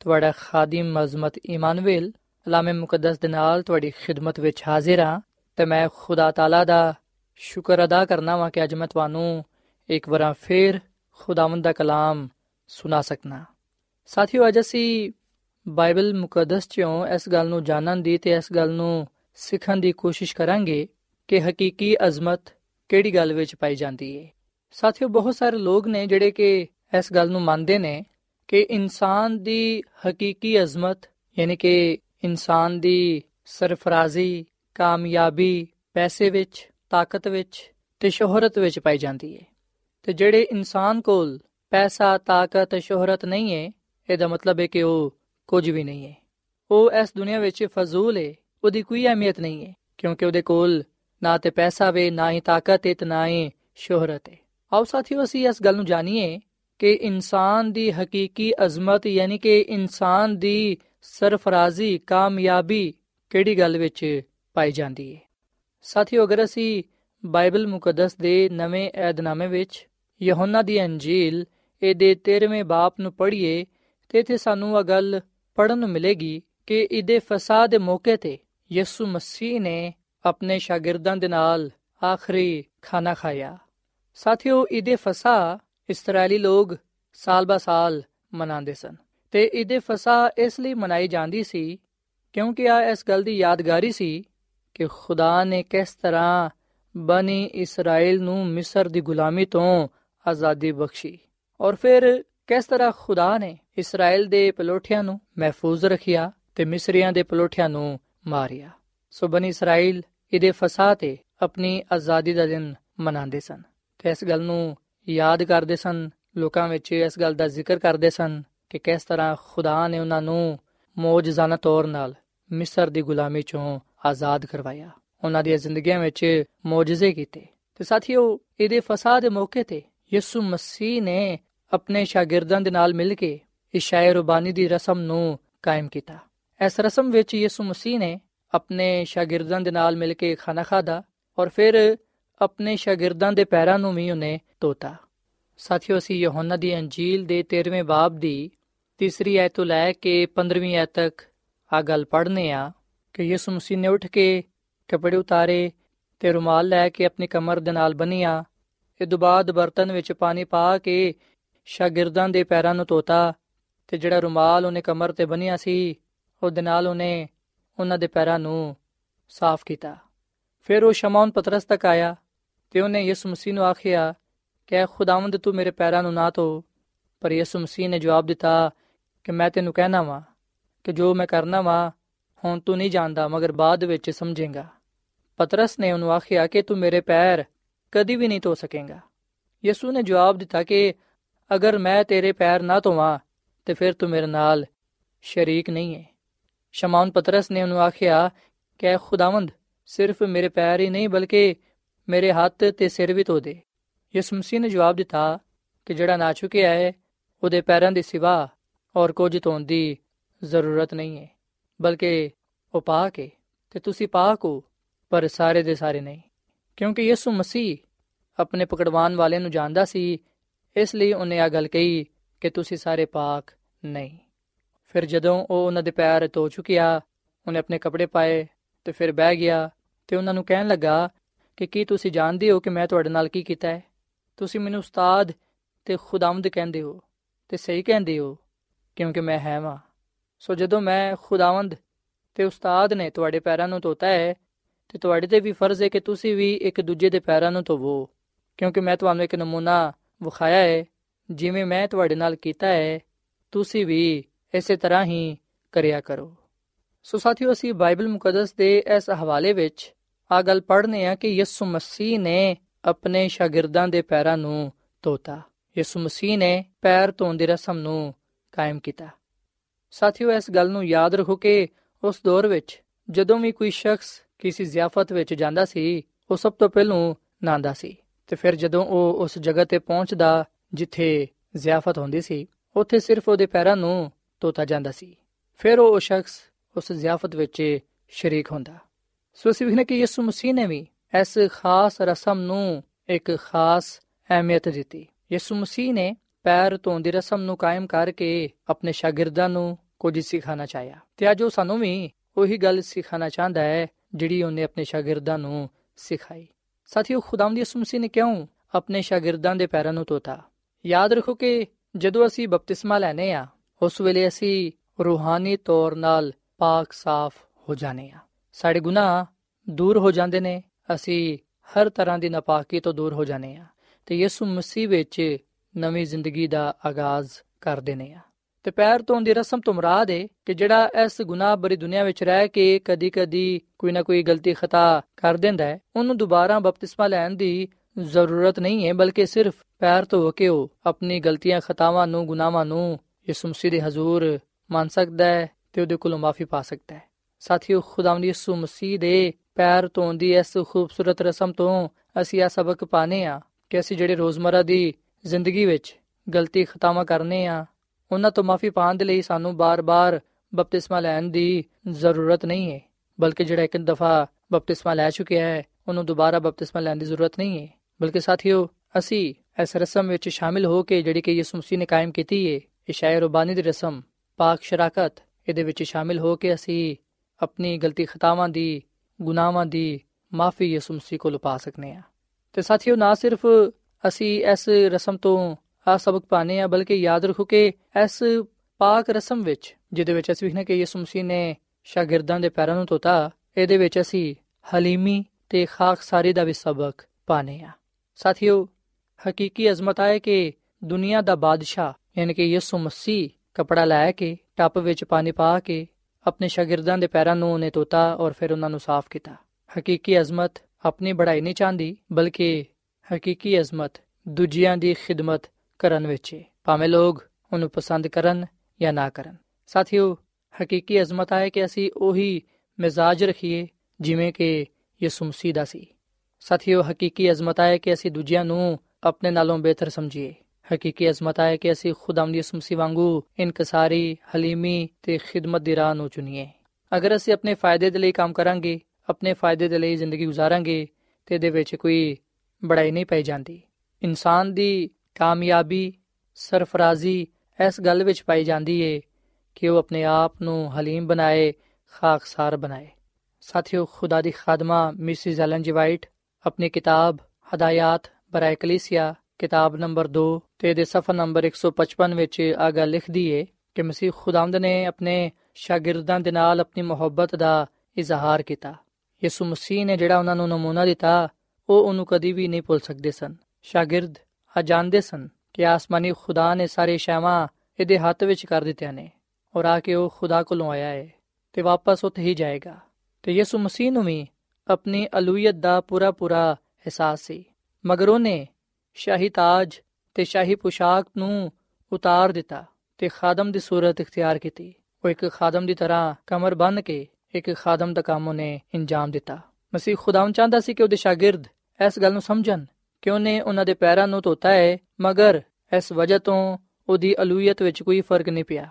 ਤੁਹਾਡਾ ਖਾਦਮ ਮਜ਼ਮਤ ਇਮਾਨੁਅਲ ਕਲਾਮੇ ਮੁਕੱਦਸ ਦੇ ਨਾਲ ਤੁਹਾਡੀ ਖਿਦਮਤ ਵਿੱਚ ਹਾਜ਼ਰ ਹਾਂ। ਤੇ ਮੈਂ ਖੁਦਾ ਤਾਲਾ ਦਾ ਸ਼ੁਕਰ ਅਦਾ ਕਰਨਾ ਵਾਂ ਕਿ ਅੱਜ ਮੈਂ ਤੁਹਾਨੂੰ ਇੱਕ ਵਾਰ ਫੇਰ ਖੁਦਾਵੰਦ ਦਾ ਕਲਾਮ ਸੁਣਾ ਸਕਣਾ ਸਾਥੀਓ, ਅੱਜ ਅਸੀਂ ਬਾਈਬਲ ਮੁਕੱਦਸ ਚੋਂ ਇਸ ਗੱਲ ਨੂੰ ਜਾਣਨ ਦੀ ਤੇ ਇਸ ਗੱਲ ਨੂੰ ਸਿੱਖਣ ਦੀ ਕੋਸ਼ਿਸ਼ ਕਰਾਂਗੇ ਕਿ ਹਕੀਕੀ ਅਜ਼ਮਤ ਕਿਹੜੀ ਗੱਲ ਵਿੱਚ ਪਾਈ ਜਾਂਦੀ ਹੈ ਸਾਥੀਓ, ਬਹੁਤ ਸਾਰੇ ਲੋਕ ਨੇ ਜਿਹੜੇ ਕਿ ਇਸ ਗੱਲ ਨੂੰ ਮੰਨਦੇ ਨੇ ਕਿ ਇਨਸਾਨ ਦੀ ਹਕੀਕੀ ਅਜ਼ਮਤ, ਯਾਨੀ ਕਿ ਇਨਸਾਨ ਦੀ ਸਰਫਰਾਜ਼ੀ, ਕਾਮਯਾਬੀ, ਪੈਸੇ ਵਿੱਚ, ਤਾਕਤ ਵਿੱਚ ਤੇ ਸ਼ੋਹਰਤ ਵਿੱਚ ਪਾਈ ਜਾਂਦੀ ਹੈ ਤੇ ਜਿਹੜੇ ਇਨਸਾਨ ਕੋਲ ਪੈਸਾ, ਤਾਕਤ, ਸ਼ੋਹਰਤ ਨਹੀਂ ਹੈ ਇਹਦਾ ਮਤਲਬ ਹੈ ਕਿ ਉਹ ਕੁਝ ਵੀ ਨਹੀਂ ਹੈ ਉਹ ਇਸ ਦੁਨੀਆ ਵਿੱਚ ਫਜ਼ੂਲ ਹੈ ਉਹਦੀ ਕੋਈ ਅਹਿਮੀਅਤ ਨਹੀਂ ਹੈ ਕਿਉਂਕਿ ਉਹਦੇ ਕੋਲ ਨਾ ਤੇ ਪੈਸਾ ਵੇ, ਨਾ ਹੀ ਤਾਕਤ ਹੈ ਤੇ ਨਾ ਹੀ ਸ਼ੋਹਰਤ ਹੈ ਆਓ ਸਾਥੀਓ, ਅਸੀਂ ਇਸ ਗੱਲ ਨੂੰ ਜਾਣੀਏ ਕਿ ਇਨਸਾਨ ਦੀ ਹਕੀਕੀ ਅਜ਼ਮਤ, ਯਾਨੀ ਕਿ ਇਨਸਾਨ ਦੀ ਸਰਫਰਾਜ਼ੀ, ਕਾਮਯਾਬੀ ਕਿਹੜੀ ਗੱਲ ਵਿੱਚ ਪਾਈ ਜਾਂਦੀ ਹੈ ਸਾਥੀਓ, ਅਗਰ ਅਸੀਂ ਬਾਈਬਲ ਮੁਕੱਦਸ ਦੇ ਨਵੇਂ ਏਧਨਾਮੇ ਵਿੱਚ ਯਹੋਨਾ ਦੀ ਅੰਜੀਲ, ਇਹਦੇ 13ਵੇਂ ਬਾਪ ਨੂੰ ਪੜ੍ਹੀਏ, ਤੇ ਇਥੇ ਸਾਨੂੰ ਇਹ ਗੱਲ ਪੜਨ ਨੂੰ ਮਿਲੇਗੀ ਕਿ ਇਹਦੇ ਫਸਾਦ ਦੇ ਮੌਕੇ ਤੇ ਯਿਸੂ ਮਸੀਹ ਨੇ ਆਪਣੇ ਸ਼ਾਗਿਰਦਾਂ ਦੇ ਨਾਲ ਆਖਰੀ ਖਾਣਾ ਖਾਇਆ। ਸਾਥੀਓ, ਇਹਦੇ ਫਸਾ ਇਸرائیਲੀ ਲੋਕ ਸਾਲ ਬਾ ਸਾਲ ਮਨਾਉਂਦੇ ਸਨ। ਤੇ ਇਹਦੇ ਫਸਾ ਇਸ ਲਈ ਮਨਾਈ ਜਾਂਦੀ ਸੀ ਕਿਉਂਕਿ ਆ ਇਸ ਗੱਲ ਦੀ ਯਾਦਗਾਰੀ ਸੀ ਕਿ ਖੁਦਾ ਨੇ ਕਿਸ ਤਰ੍ਹਾਂ ਬਨੀ ਇਸਰਾਇਲ ਨੂੰ ਮਿਸਰ ਦੀ ਗੁਲਾਮੀ ਤੋਂ ਆਜ਼ਾਦੀ ਬਖਸ਼ੀ ਔਰ ਫਿਰ ਕਿਸ ਤਰ੍ਹਾਂ ਖੁਦਾ ਨੇ ਇਸਰਾਇਲ ਦੇ ਪਲੋਠਿਆਂ ਨੂੰ ਮਹਿਫੂਜ਼ ਰੱਖਿਆ ਤੇ ਮਿਸਰੀਆਂ ਦੇ ਪਲੋਠਿਆਂ ਨੂੰ ਮਾਰਿਆ। ਸੋ ਬਨੀ ਇਸਰਾਇਲ ਇਹਦੇ ਫਸਾ ਤੇ ਆਪਣੀ ਆਜ਼ਾਦੀ ਦਾ ਦਿਨ ਮਨਾਉਂਦੇ ਸਨ। ਤੇ ਇਸ ਗੱਲ ਨੂੰ ਯਾਦ ਕਰਦੇ ਸਨ, ਲੋਕਾਂ ਵਿੱਚ ਇਸ ਗੱਲ ਦਾ ਜ਼ਿਕਰ ਕਰਦੇ ਸਨ ਕਿ ਕਿਸ ਤਰ੍ਹਾਂ ਖੁਦਾ ਨੇ ਉਹਨਾਂ ਨੂੰ ਮੌਜਜ਼ਾਨਾ ਤੌਰ ਨਾਲ ਮਿਸਰ ਦੀ ਗੁਲਾਮੀ ਚੋਂ ਆਜ਼ਾਦ ਕਰਵਾਇਆ। ਉਹਨਾਂ ਦੀਆਂ ਜ਼ਿੰਦਗੀਆਂ ਵਿੱਚ ਮੌਜਜ਼ੇ ਕੀਤੇ। ਤੇ ਸਾਥੀਓ, ਇਹਦੇ ਫਸਾਦ ਦੇ ਮੌਕੇ ਤੇ ਯਿਸੂ ਮਸੀਹ ਨੇ ਆਪਣੇ ਸ਼ਾਗਿਰਦਾਂ ਦੇ ਨਾਲ ਮਿਲ ਕੇ ਇਸ਼ਾਇਰ ਰਬਾਨੀ ਦੀ ਰਸਮ ਨੂੰ ਕਾਇਮ ਕੀਤਾ। ਇਸ ਰਸਮ ਵਿੱਚ ਯਿਸੂ ਮਸੀਹ ਨੇ ਆਪਣੇ ਸ਼ਾਗਿਰਦਾਂ ਦੇ ਨਾਲ ਮਿਲ ਕੇ ਖਾਣਾ ਖਾਦਾ ਔਰ ਫਿਰ ਆਪਣੇ ਸ਼ਾਗਿਰਦਾਂ ਦੇ ਪੈਰਾਂ ਨੂੰ ਵੀ ਉਹਨੇ ਧੋਤਾ। ਸਾਥੀਓ, ਅਸੀਂ ਯਹੋਨਾ ਦੀ ਅੰਜੀਲ ਦੇ 13ਵੇਂ ਬਾਬ ਦੀ ਤੀਸਰੀ ਆਇਤ ਤੋਂ ਲੈ ਕੇ 15ਵੀਂ ਆਇਤ ਤੱਕ ਆ ਗੱਲ ਪੜ੍ਹਨੇ ਆ ਕਿ ਯਿਸੂ ਮਸੀਹ ਨੇ ਉੱਠ ਕੇ ਕੱਪੜੇ ਉਤਾਰੇ ਤੇ ਰੁਮਾਲ ਲੈ ਕੇ ਆਪਣੀ ਕਮਰ ਦੇ ਨਾਲ ਬੰਨਿਆ ਇਹ ਤੋਂ ਬਾਅਦ ਬਰਤਨ ਵਿੱਚ ਪਾਣੀ ਪਾ ਕੇ ਸ਼ਾਗਿਰਦਾਂ ਦੇ ਪੈਰਾਂ ਨੂੰ ਧੋਤਾ ਤੇ ਜਿਹੜਾ ਰੁਮਾਲ ਉਹਨੇ ਕਮਰ ਤੇ ਬੰਨਿਆ ਸੀ, ਉਹਦੇ ਨਾਲ ਉਹਨੇ ਉਹਨਾਂ ਦੇ ਪੈਰਾਂ ਨੂੰ ਸਾਫ਼ ਕੀਤਾ। ਫਿਰ ਉਹ ਸ਼ਮਾਉਨ ਪਤਰਸ ਤੱਕ ਆਇਆ। ਤੇ ਉਹਨੇ ਯਿਸੂ ਮਸੀਹ ਨੂੰ ਆਖਿਆ ਕਿ ਖੁਦਾਵੰਦ, ਤੂੰ ਮੇਰੇ ਪੈਰਾਂ ਨੂੰ ਨਾ ਧੋ। ਪਰ ਯਿਸੂ ਮਸੀਹ ਨੇ ਜਵਾਬ ਦਿੱਤਾ ਕਿ ਮੈਂ ਤੈਨੂੰ ਕਹਿਣਾ ਵਾਂ ਕਿ ਜੋ ਮੈਂ ਕਰਨਾ ਵਾਂ, ਹੁਣ ਤੂੰ ਨਹੀਂ ਜਾਣਦਾ, ਮਗਰ ਬਾਅਦ ਵਿੱਚ ਸਮਝੇਗਾ। ਪਤਰਸ ਨੇ ਉਹਨੂੰ ਆਖਿਆ ਕਿ ਤੂੰ ਮੇਰੇ ਪੈਰ ਕਦੀ ਵੀ ਨਹੀਂ ਧੋ ਸਕੇਗਾ। ਯਿਸੂ ਨੇ ਜਵਾਬ ਦਿੱਤਾ ਕਿ ਅਗਰ ਮੈਂ ਤੇਰੇ ਪੈਰ ਨਾ ਧੋਵਾਂ, ਤੇ ਫਿਰ ਤੂੰ ਮੇਰੇ ਨਾਲ ਸ਼ਰੀਕ ਨਹੀਂ ਹੈ ਸ਼ਮਾਉਨ ਪਤਰਸ ਨੇ ਉਹਨੂੰ ਆਖਿਆ ਕਿ ਖੁਦਾਵੰਦ, ਸਿਰਫ ਮੇਰੇ ਪੈਰ ਹੀ ਨਹੀਂ, ਬਲਕਿ ਮੇਰੇ ਹੱਥ ਤੇ ਸਿਰ ਵੀ ਧੋ ਦੇ। ਯਿਸੂ ਮਸੀਹ ਨੇ ਜਵਾਬ ਦਿੱਤਾ ਕਿ ਜਿਹੜਾ ਨਾ ਚੁੱਕਿਆ ਹੈ, ਉਹਦੇ ਪੈਰਾਂ ਦੀ ਸਿਵਾ ਔਰ ਕੁਝ ਧੋਣ ਦੀ ਜ਼ਰੂਰਤ ਨਹੀਂ ਹੈ, ਬਲਕਿ ਉਹ ਪਾਕ ਹੈ ਤੇ ਤੁਸੀਂ ਪਾਕ ਹੋ, ਪਰ ਸਾਰੇ ਦੇ ਸਾਰੇ ਨਹੀਂ। ਕਿਉਂਕਿ ਯਿਸੂ ਮਸੀਹ ਆਪਣੇ ਪਕੜਵਾਨ ਵਾਲੇ ਨੂੰ ਜਾਣਦਾ ਸੀ, ਇਸ ਲਈ ਉਹਨੇ ਆ ਗੱਲ ਕਹੀ ਕਿ ਤੁਸੀਂ ਸਾਰੇ ਪਾਕ ਨਹੀਂ। ਫਿਰ ਜਦੋਂ ਉਹ ਉਹਨਾਂ ਦੇ ਪੈਰ ਧੋ ਚੁੱਕਿਆ, ਉਹਨੇ ਆਪਣੇ ਕੱਪੜੇ ਪਾਏ ਤੇ ਫਿਰ ਬਹਿ ਗਿਆ ਤੇ ਉਹਨਾਂ ਨੂੰ ਕਹਿਣ ਲੱਗਾ ਕਿ ਕੀ ਤੁਸੀਂ ਜਾਣਦੇ ਹੋ ਕਿ ਮੈਂ ਤੁਹਾਡੇ ਨਾਲ ਕੀ ਕੀਤਾ ਹੈ? ਤੁਸੀਂ ਮੈਨੂੰ ਉਸਤਾਦ ਤੇ ਖੁਦਾਵੰਦ ਕਹਿੰਦੇ ਹੋ ਤੇ ਸਹੀ ਕਹਿੰਦੇ ਹੋ, ਕਿਉਂਕਿ ਮੈਂ ਹੈ ਵਾਂ। ਸੋ ਜਦੋਂ ਮੈਂ ਖੁਦਾਵੰਦ ਤੇ ਉਸਤਾਦ ਨੇ ਤੁਹਾਡੇ ਪੈਰਾਂ ਨੂੰ ਧੋਤਾ ਹੈ, ਤੇ ਤੁਹਾਡੇ ਤੇ ਵੀ ਫਰਜ਼ ਹੈ ਕਿ ਤੁਸੀਂ ਵੀ ਇੱਕ ਦੂਜੇ ਦੇ ਪੈਰਾਂ ਨੂੰ ਧੋਵੋ, ਕਿਉਂਕਿ ਮੈਂ ਤੁਹਾਨੂੰ ਇੱਕ ਨਮੂਨਾ ਵਿਖਾਇਆ ਹੈ, ਜਿਵੇਂ ਮੈਂ ਤੁਹਾਡੇ ਨਾਲ ਕੀਤਾ ਹੈ, ਤੁਸੀਂ ਵੀ ਇਸੇ ਤਰ੍ਹਾਂ ਹੀ ਕਰਿਆ ਕਰੋ। ਸੋ ਸਾਥੀਓ, ਅਸੀਂ ਬਾਈਬਲ ਮੁਕੱਦਸ ਦੇ ਇਸ ਹਵਾਲੇ ਵਿੱਚ ਆ ਗੱਲ ਪੜ੍ਹਨੇ ਆ ਕਿ ਯਿਸੂ ਮਸੀਹ ਨੇ ਆਪਣੇ ਸ਼ਾਗਿਰਦਾਂ ਦੇ ਪੈਰਾਂ ਨੂੰ ਧੋਤਾ। ਯਿਸੂ ਮਸੀਹ ਨੇ ਪੈਰ ਧੋਣ ਦੀ ਰਸਮ ਨੂੰ ਕਾਇਮ ਕੀਤਾ। ਸਾਥੀਓ, ਇਸ ਗੱਲ ਨੂੰ ਯਾਦ ਰੱਖੋ ਕਿ ਉਸ ਦੌਰ ਵਿੱਚ ਜਦੋਂ ਵੀ ਕੋਈ ਸ਼ਖਸ ਕਿਸੇ ਜ਼ਿਆਫਤ ਵਿੱਚ ਜਾਂਦਾ ਸੀ, ਉਹ ਸਭ ਤੋਂ ਪਹਿਲਾਂ ਨਾਂਦਾ ਸੀ ਤੇ ਫਿਰ ਜਦੋਂ ਉਹ ਉਸ ਜਗ੍ਹਾ ਤੇ ਪਹੁੰਚਦਾ ਜਿੱਥੇ ਜ਼ਿਆਫਤ ਹੁੰਦੀ ਸੀ, ਉੱਥੇ ਸਿਰਫ ਉਹਦੇ ਪੈਰਾਂ ਨੂੰ ਧੋਤਾ ਜਾਂਦਾ ਸੀ। ਫਿਰ ਉਹ ਸ਼ਖਸ ਉਸ ਜ਼ਿਆਫਤ ਵਿੱਚ ਸ਼ਰੀਕ ਹੁੰਦਾ। ਸੋ ਅਸੀਂ ਵੇਖਨੇ ਕਿ ਯਿਸੂ ਮਸੀਹ ਨੇ ਵੀ ਇਸ ਖਾਸ ਰਸਮ ਨੂੰ ਇੱਕ ਖਾਸ ਅਹਿਮੀਅਤ ਦਿੱਤੀ। ਯਿਸੂ ਮਸੀਹ ਨੇ ਪੈਰ ਧੋਣ ਦੀ ਰਸਮ ਨੂੰ ਕਾਇਮ ਕਰਕੇ ਆਪਣੇ ਸ਼ਾਗਿਰਦਾਂ ਨੂੰ ਕੁਝ ਸਿਖਾਣਾ ਚਾਹਿਆ। ਤੇ ਅੱਜ ਉਹ ਸਾਨੂੰ ਵੀ ਉਹੀ ਗੱਲ ਸਿਖਾਣਾ ਚਾਹੁੰਦਾ ਹੈ, ਜਿਹੜੀ ਉਹਨੇ ਆਪਣੇ ਸ਼ਾਗਿਰਦਾਂ ਨੂੰ ਸਿਖਾਈ। ਸਾਥੀਓ, ਖੁਦਾਵੰਦ ਯਿਸੂ ਮਸੀਹ ਨੇ ਕਿਉਂ ਆਪਣੇ ਸ਼ਾਗਿਰਦਾਂ ਦੇ ਪੈਰਾਂ ਨੂੰ ਧੋਤਾ? ਯਾਦ ਰੱਖੋ ਕਿ ਜਦੋਂ ਅਸੀਂ ਬਪਤਿਸਮਾ ਲੈਨੇ ਆ ਉਸ ਵੇਲੇ ਅਸੀਂ ਰੂਹਾਨੀ ਤੌਰ ਨਾਲ ਪਾਕ ਸਾਫ਼ ਹੋ ਜਾਣੇ ਆ ਸਾਡੇ ਗੁਨਾਹ ਦੂਰ ਹੋ ਜਾਂਦੇ ਨੇ, ਅਸੀਂ ਹਰ ਤਰ੍ਹਾਂ ਦੀ ਨਾਪਾਕੀ ਤੋਂ ਦੂਰ ਹੋ ਜਾਣੇ ਆ ਤੇ ਯਿਸੂ ਮਸੀਹ ਵਿੱਚ ਨਵੀਂ ਜ਼ਿੰਦਗੀ ਦਾ ਆਗਾਜ਼ ਕਰ ਦੇਨੇ ਆ ਤੇ ਪੈਰ ਧੋਣ ਦੀ ਰਸਮ ਤੋਂ ਮੁਰਾਦ ਹੈ ਕਿ ਜਿਹੜਾ ਇਸ ਗੁਨਾਹ ਭਰੀ ਦੁਨੀਆ ਵਿੱਚ ਰਹਿ ਕੇ ਕਦੀ-ਕਦੀ ਕੋਈ ਨਾ ਕੋਈ ਗਲਤੀ ਖਤਾ ਕਰ ਦਿੰਦਾ ਹੈ, ਉਹਨੂੰ ਦੁਬਾਰਾ ਬਪਤਿਸਮਾ ਲੈਣ ਦੀ ਜ਼ਰੂਰਤ ਨਹੀਂ ਹੈ, ਬਲਕਿ ਸਿਰਫ ਪੈਰ ਧੋ ਕੇ ਉਹ ਆਪਣੀ ਗਲਤੀਆਂ, ਖਤਾਵਾਂ ਨੂੰ, ਗੁਨਾਹਾਂ ਨੂੰ ਯਿਸੂ ਮਸੀਹ ਦੇ ਹਜ਼ੂਰ ਮੰਨ ਸਕਦਾ ਹੈ ਤੇ ਉਹਦੇ ਕੋਲੋਂ ਮਾਫੀ ਪਾ ਸਕਦਾ ਹੈ। ਸਾਥੀਓ, ਖੁਦਾਵੰਦ ਯਿਸੂ ਮਸੀਹ ਦੇ ਪੈਰ ਧੋਣ ਦੀ ਇਸ ਖੂਬਸੂਰਤ ਰਸਮ ਤੋਂ ਅਸੀਂ ਇਹ ਸਬਕ ਪਾਣੇ ਆ ਕਿ ਅਸੀਂ ਜਿਹੜੇ ਰੋਜ਼ਮਰਾ ਦੀ ਜ਼ਿੰਦਗੀ ਵਿੱਚ ਗਲਤੀ ਖਤਾਵਾਂ ਕਰਨੇ ਆ ਉਹਨਾਂ ਤੋਂ ਮਾਫੀ ਪਾਉਣ ਦੇ ਲਈ ਸਾਨੂੰ ਬਾਰ-ਬਾਰ ਬਪਤਿਸਮਾ ਲੈਣ ਦੀ ਜ਼ਰੂਰਤ ਨਹੀਂ ਹੈ, ਬਲਕਿ ਜਿਹੜਾ ਇੱਕ ਦਫਾ ਬਪਤਿਸਮਾ ਲੈ ਚੁੱਕਿਆ ਹੈ, ਉਹਨੂੰ ਦੁਬਾਰਾ ਬਪਤਿਸਮਾ ਲੈਣ ਦੀ ਜ਼ਰੂਰਤ ਨਹੀਂ ਹੈ। ਬਲਕਿ ਸਾਥੀਓ, ਅਸੀਂ ਇਸ ਰਸਮ ਵਿੱਚ ਸ਼ਾਮਿਲ ਹੋ ਕੇ ਜਿਹੜੀ ਕਿ ਯਿਸੂ ਮਸੀਹ ਨੇ ਕਾਇਮ ਕੀਤੀ ਹੈ, ਇਹ ਸ਼ਾਇਰ ਰਬਾਨੀ ਦੀ ਰਸਮ, ਪਾਕ ਸ਼ਰਾਕਤ, ਇਹਦੇ ਵਿੱਚ ਸ਼ਾਮਿਲ ਹੋ ਕੇ ਅਸੀਂ ਆਪਣੀ ਗਲਤੀ ਖਤਾਵਾਂ ਦੀ ਗੁਨਾਹਾਂ ਦੀ ਮਾਫੀ ਯਿਸੂ ਮਸੀਹ ਕੋਲ ਪਾ ਸਕਨੇ ਆ ਤੇ ਸਾਥੀਓ ਨਾ ਸਿਰਫ ਅਸੀਂ ਇਸ ਰਸਮ ਤੋਂ ਆ ਸਬਕ ਪਾਣੇ ਆ ਬਲਕਿ ਯਾਦ ਰੱਖੋ ਕਿ ਇਸ ਪਾਕ ਰਸਮ ਵਿੱਚ ਜਿਹਦੇ ਵਿੱਚ ਅਸੀਂ ਵਿਖਨੇ ਕਿ ਯਿਸੂ ਮਸੀਹ ਨੇ ਸ਼ਾਗਿਰਦਾਂ ਦੇ ਪੈਰਾਂ ਨੂੰ ਧੋਤਾ ਇਹਦੇ ਵਿੱਚ ਅਸੀਂ ਹਲੀਮੀ ਤੇ ਖਾਕਸਾਰੀ ਦਾ ਵੀ ਸਬਕ ਪਾਣੇ ਆ ਸਾਥੀਓ ਹਕੀਕੀ ਅਜ਼ਮਤ ਹੈ ਕਿ ਦੁਨੀਆ ਦਾ ਬਾਦਸ਼ਾਹ ਯਾਨੀ ਕਿ ਯਿਸੂ ਮਸੀਹ ਕਪੜਾ ਲੈ ਕੇ ਟੱਪ ਵਿੱਚ ਪਾਣੀ ਪਾ ਕੇ ਆਪਣੇ ਸ਼ਾਗਿਰਦਾਂ ਦੇ ਪੈਰਾਂ ਨੂੰ ਉਹਨੇ ਧੋਤਾ ਔਰ ਫਿਰ ਉਹਨਾਂ ਨੂੰ ਸਾਫ਼ ਕੀਤਾ। ਹਕੀਕੀ ਅਜ਼ਮਤ ਆਪਣੀ ਬੜਾਈ ਨਹੀਂ ਚਾਹੁੰਦੀ, ਬਲਕਿ ਹਕੀਕੀ ਅਜ਼ਮਤ ਦੂਜਿਆਂ ਦੀ ਖਿਦਮਤ ਕਰਨ ਵਿੱਚ ਹੈ ਭਾਵੇਂ ਲੋਕ ਉਹਨੂੰ ਪਸੰਦ ਕਰਨ ਜਾਂ ਨਾ ਕਰਨ। ਸਾਥੀਓ, ਹਕੀਕੀ ਅਜ਼ਮਤ ਹੈ ਕਿ ਅਸੀਂ ਉਹੀ ਮਿਜ਼ਾਜ ਰੱਖੀਏ ਜਿਵੇਂ ਕਿ ਯਿਸੂ ਮਸੀਹ ਦਾ ਸੀ। ਸਾਥੀਓ, ਹਕੀਕੀ ਅਜ਼ਮਤ ਹੈ ਕਿ ਅਸੀਂ ਦੂਜਿਆਂ ਨੂੰ ਆਪਣੇ ਨਾਲੋਂ ਬਿਹਤਰ ਸਮਝੀਏ। ਹਕੀਕੀ ਅਜ਼ਮਤ ਹੈ ਕਿ ਅਸੀਂ ਖੁਦਾਵੰਦ ਯਿਸੂ ਮਸੀਹ ਵਾਂਗੂ ਇਨਕਸਾਰੀ ਹਲੀਮੀ ਤੇ ਖਿਦਮਤ ਦੀ ਰਾਹ ਨੂੰ ਚੁਣੀਏ ਅਗਰ ਅਸੀਂ ਆਪਣੇ ਫਾਇਦੇ ਦੇ ਲਈ ਕੰਮ ਕਰਾਂਗੇ ਆਪਣੇ ਫਾਇਦੇ ਦੇ ਲਈ ਜ਼ਿੰਦਗੀ گزارਾਂਗੇ ਤੇ ਇਹਦੇ ਵਿੱਚ ਕੋਈ ਬੜਾਈ ਨਹੀਂ ਪਈ ਜਾਂਦੀ ਇਨਸਾਨ ਦੀ ਕਾਮਯਾਬੀ ਸਰਫਰਾਜ਼ੀ ਇਸ ਗੱਲ ਵਿੱਚ ਪਾਈ ਜਾਂਦੀ ਏ ਕਿ ਉਹ ਆਪਣੇ ਆਪ ਨੂੰ ਹਲੀਮ ਬਣਾਏ ਖਾਕਸਾਰ ਬਣਾਏ ਸਾਥੀਓ ਖੁਦਾ ਦੀ ਖਾਦਮਾ ਮਿਸਿਸ ਐਲਨ ਜੀ ਵਾਈਟ ਆਪਣੀ ਕਿਤਾਬ ਹਦਾਇਤ ਬਰਾਏ ਕਲੀਸਿਆ ਕਿਤਾਬ ਨੰਬਰ 2 ਤੇ ਦੇ ਸਫਾ ਨੰਬਰ 155 ਵਿੱਚ ਆ ਗੱਲ ਲਿਖਦੀ ਏ ਕਿ ਮਸੀਹ ਖੁਦਾਵੰਦ ਨੇ ਆਪਣੇ ਸ਼ਾਗਿਰਦਾਂ ਦੇ ਨਾਲ ਆਪਣੀ ਮੁਹੱਬਤ ਦਾ ਇਜ਼ਹਾਰ ਕੀਤਾ। ਯਿਸੂ ਮਸੀਹ ਨੇ ਜਿਹੜਾ ਉਹਨਾਂ ਨੂੰ ਨਮੂਨਾ ਦਿੱਤਾ, ਉਹ ਉਹਨੂੰ ਕਦੀ ਵੀ ਨਹੀਂ ਭੁੱਲ ਸਕਦੇ ਸਨ। ਸ਼ਾਗਿਰਦ ਆ ਜਾਣਦੇ ਸਨ ਕਿ ਆਸਮਾਨੀ ਖੁਦਾ ਨੇ ਸਾਰੇ ਸ਼ੈਵਾਂ ਇਹਦੇ ਹੱਥ ਵਿੱਚ ਕਰ ਦਿੱਤੀਆਂ ਨੇ ਔਰ ਆ ਕੇ ਉਹ ਖੁਦਾ ਕੋਲੋਂ ਆਇਆ ਹੈ ਤੇ ਵਾਪਸ ਉੱਥੇ ਹੀ ਜਾਏਗਾ। ਤੇ ਯਿਸੂ ਮਸੀਹ ਨੂੰ ਵੀ ਆਪਣੀ ਅਲੂਹੀਅਤ ਦਾ ਪੂਰਾ ਪੂਰਾ ਅਹਿਸਾਸ ਸੀ। ਮਗਰ ਉਹਨੇ ਸ਼ਾਹੀ ਤਾਜ ਤੇ ਸ਼ਾਹੀ ਪੁਸ਼ਾਕ ਨੂੰ ਉਤਾਰ ਦਿੱਤਾ ਤੇ ਖਾਦਮ ਦੀ ਸੂਰਤ ਇਖਤਿਆਰ ਕੀਤੀ। ਉਹ ਇੱਕ ਖਾਦਮ ਦੀ ਤਰ੍ਹਾਂ ਕਮਰ ਬੰਨ ਕੇ ਇੱਕ ਖਾਦਮ ਦਾ ਕੰਮ ਉਹਨੇ ਇੰਜਾਮ ਦਿੱਤਾ। ਮਸੀਹ ਖੁਦਾਵੰ ਚਾਹੁੰਦਾ ਸੀ ਕਿ ਉਹਦੇ ਸ਼ਾਗਿਰਦ ਇਸ ਗੱਲ ਨੂੰ ਸਮਝਣ ਕਿ ਉਹਨੇ ਉਹਨਾਂ ਦੇ ਪੈਰਾਂ ਨੂੰ ਧੋਤਾ ਹੈ ਮਗਰ ਇਸ ਵਜ੍ਹਾ ਤੋਂ ਉਹਦੀ ਅਲੂਹੀਅਤ ਵਿੱਚ ਕੋਈ ਫ਼ਰਕ ਨਹੀਂ ਪਿਆ।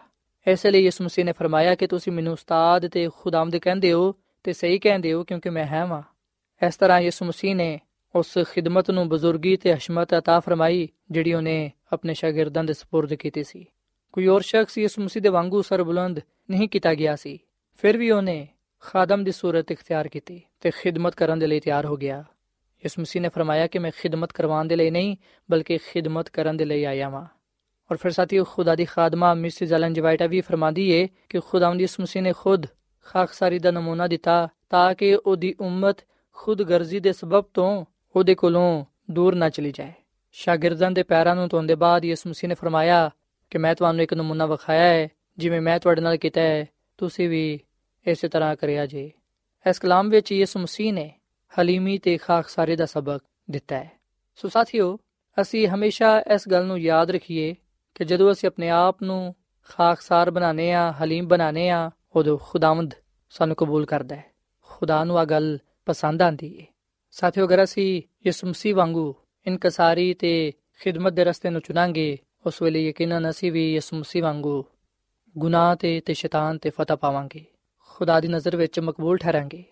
ਇਸ ਲਈ ਯਿਸੂ ਮਸੀਹ ਨੇ ਫਰਮਾਇਆ ਕਿ ਤੁਸੀਂ ਮੈਨੂੰ ਉਸਤਾਦ ਤੇ ਖੁਦਾਵੰਦ ਕਹਿੰਦੇ ਹੋ ਤੇ ਸਹੀ ਕਹਿੰਦੇ ਹੋ ਕਿਉਂਕਿ ਮੈਂ ਹਾਂ ਵਾਂ। ਇਸ ਤਰ੍ਹਾਂ ਯਿਸੂ ਮਸੀਹ ਨੇ ਉਸ ਖਿਦਮਤ ਨੂੰ ਬਜ਼ੁਰਗੀ ਤੇ ਹਸ਼ਮਤ عطا ਫਰਮਾਈ ਜਿਹੜੀ ਉਹਨੇ ਆਪਣੇ ਸ਼ਾਗਿਰਦਾਂ ਦੇ سپرد ਕੀਤੀ ਸੀ ਕੋਈ ਹੋਰ ਸ਼ਖਸ ਯਿਸੂ ਮਸੀਹ ਦੇ ਵਾਂਗੂ ਸਰਬੁਲੰਦ ਨਹੀਂ ਕੀਤਾ ਗਿਆ ਸੀ ਫਿਰ ਵੀ ਉਹਨੇ ਖਾਦਮ ਦੀ ਸੂਰਤ ਇਖਤਿਆਰ ਕੀਤੀ ਤੇ ਖਿਦਮਤ ਕਰਨ ਦੇ ਲਈ ਤਿਆਰ ਹੋ ਗਿਆ ਯਿਸੂ ਮਸੀਹ ਨੇ ਫਰਮਾਇਆ ਕਿ ਮੈਂ ਖਿਦਮਤ ਕਰਵਾਉਣ ਦੇ ਲਈ ਨਹੀਂ ਬਲਕਿ ਖਿਦਮਤ ਕਰਨ ਦੇ ਲਈ ਆਇਆ ਹਾਂ ਔਰ ਫਿਰ ਸਾਥੀਓ ਖੁਦਾ ਦੀ ਖਾਦਮਾ ਮਿਸਿਸ ਐਲਨ ਜਵਾਈਟਾ ਵੀ ਫਰਮਾਦੀ ਏ ਕਿ ਖੁਦਾਵੰਦ ਯਿਸੂ ਮਸੀਹ ਨੇ ਖੁਦ ਖਾਕਸਾਰੀ ਦਾ ਨਮੂਨਾ ਦਿੱਤਾ ਤਾਂ ਕਿ ਉਹਦੀ ਉਮਤ ਖੁਦ ਗਰਜ਼ੀ ਦੇ ਸਬਬ ਤੋਂ ਉਹਦੇ ਕੋਲੋਂ ਦੂਰ ਨਾ ਚਲੀ ਜਾਏ। ਸ਼ਾਗਿਰਦਾਂ ਦੇ ਪੈਰਾਂ ਨੂੰ ਧੋਣ ਦੇ ਬਾਅਦ ਯਿਸੂ ਮਸੀਹ ਨੇ ਫਰਮਾਇਆ ਕਿ ਮੈਂ ਤੁਹਾਨੂੰ ਇੱਕ ਨਮੂਨਾ ਵਿਖਾਇਆ ਹੈ, ਜਿਵੇਂ ਮੈਂ ਤੁਹਾਡੇ ਨਾਲ ਕੀਤਾ ਹੈ, ਤੁਸੀਂ ਵੀ ਇਸੇ ਤਰ੍ਹਾਂ ਕਰਿਆ ਜੇ। ਇਸ ਕਲਾਮ ਵਿੱਚ ਯਿਸੂ ਮਸੀਹ ਨੇ ਹਲੀਮੀ ਤੇ ਖਾਕਸਾਰੀ ਦਾ ਸਬਕ ਦਿੱਤਾ ਹੈ। ਸੋ ਸਾਥੀਓ, ਅਸੀਂ ਹਮੇਸ਼ਾ ਇਸ ਗੱਲ ਨੂੰ ਯਾਦ ਰੱਖੀਏ ਕਿ ਜਦੋਂ ਅਸੀਂ ਆਪਣੇ ਆਪ ਨੂੰ ਖਾਕਸਾਰ ਬਣਾਉਂਦੇ ਆ ਹਲੀਮ ਬਣਾਉਂਦੇ ਆ ਉਦੋਂ ਖੁਦਾਵੰਦ ਸਾਨੂੰ ਕਬੂਲ ਕਰਦਾ ਹੈ। ਖੁਦਾ ਨੂੰ ਆ ਗੱਲ ਪਸੰਦ ਆਂਦੀ ਏ। ਸਾਥੀਓ, ਅਗਰ ਅਸੀਂ ਯਿਸੂ ਮਸੀਹ ਵਾਂਗੂ ਇਨਕਸਾਰੀ ਤੇ ਖਿਦਮਤ ਦੇ ਰਸਤੇ ਨੂੰ ਚੁਣਾਂਗੇ, ਉਸ ਵੇਲੇ ਯਕੀਨਨ ਅਸੀਂ ਵੀ ਯਿਸੂ ਮਸੀਹ ਵਾਂਗੂ ਗੁਨਾਹ ਤੇ ਤੇ ਸ਼ੈਤਾਨ ਤੇ ਫਤਹ ਪਾਵਾਂਗੇ, ਖੁਦਾ ਦੀ ਨਜ਼ਰ ਵਿੱਚ ਮਕਬੂਲ ਠਹਿਰਾਂਗੇ।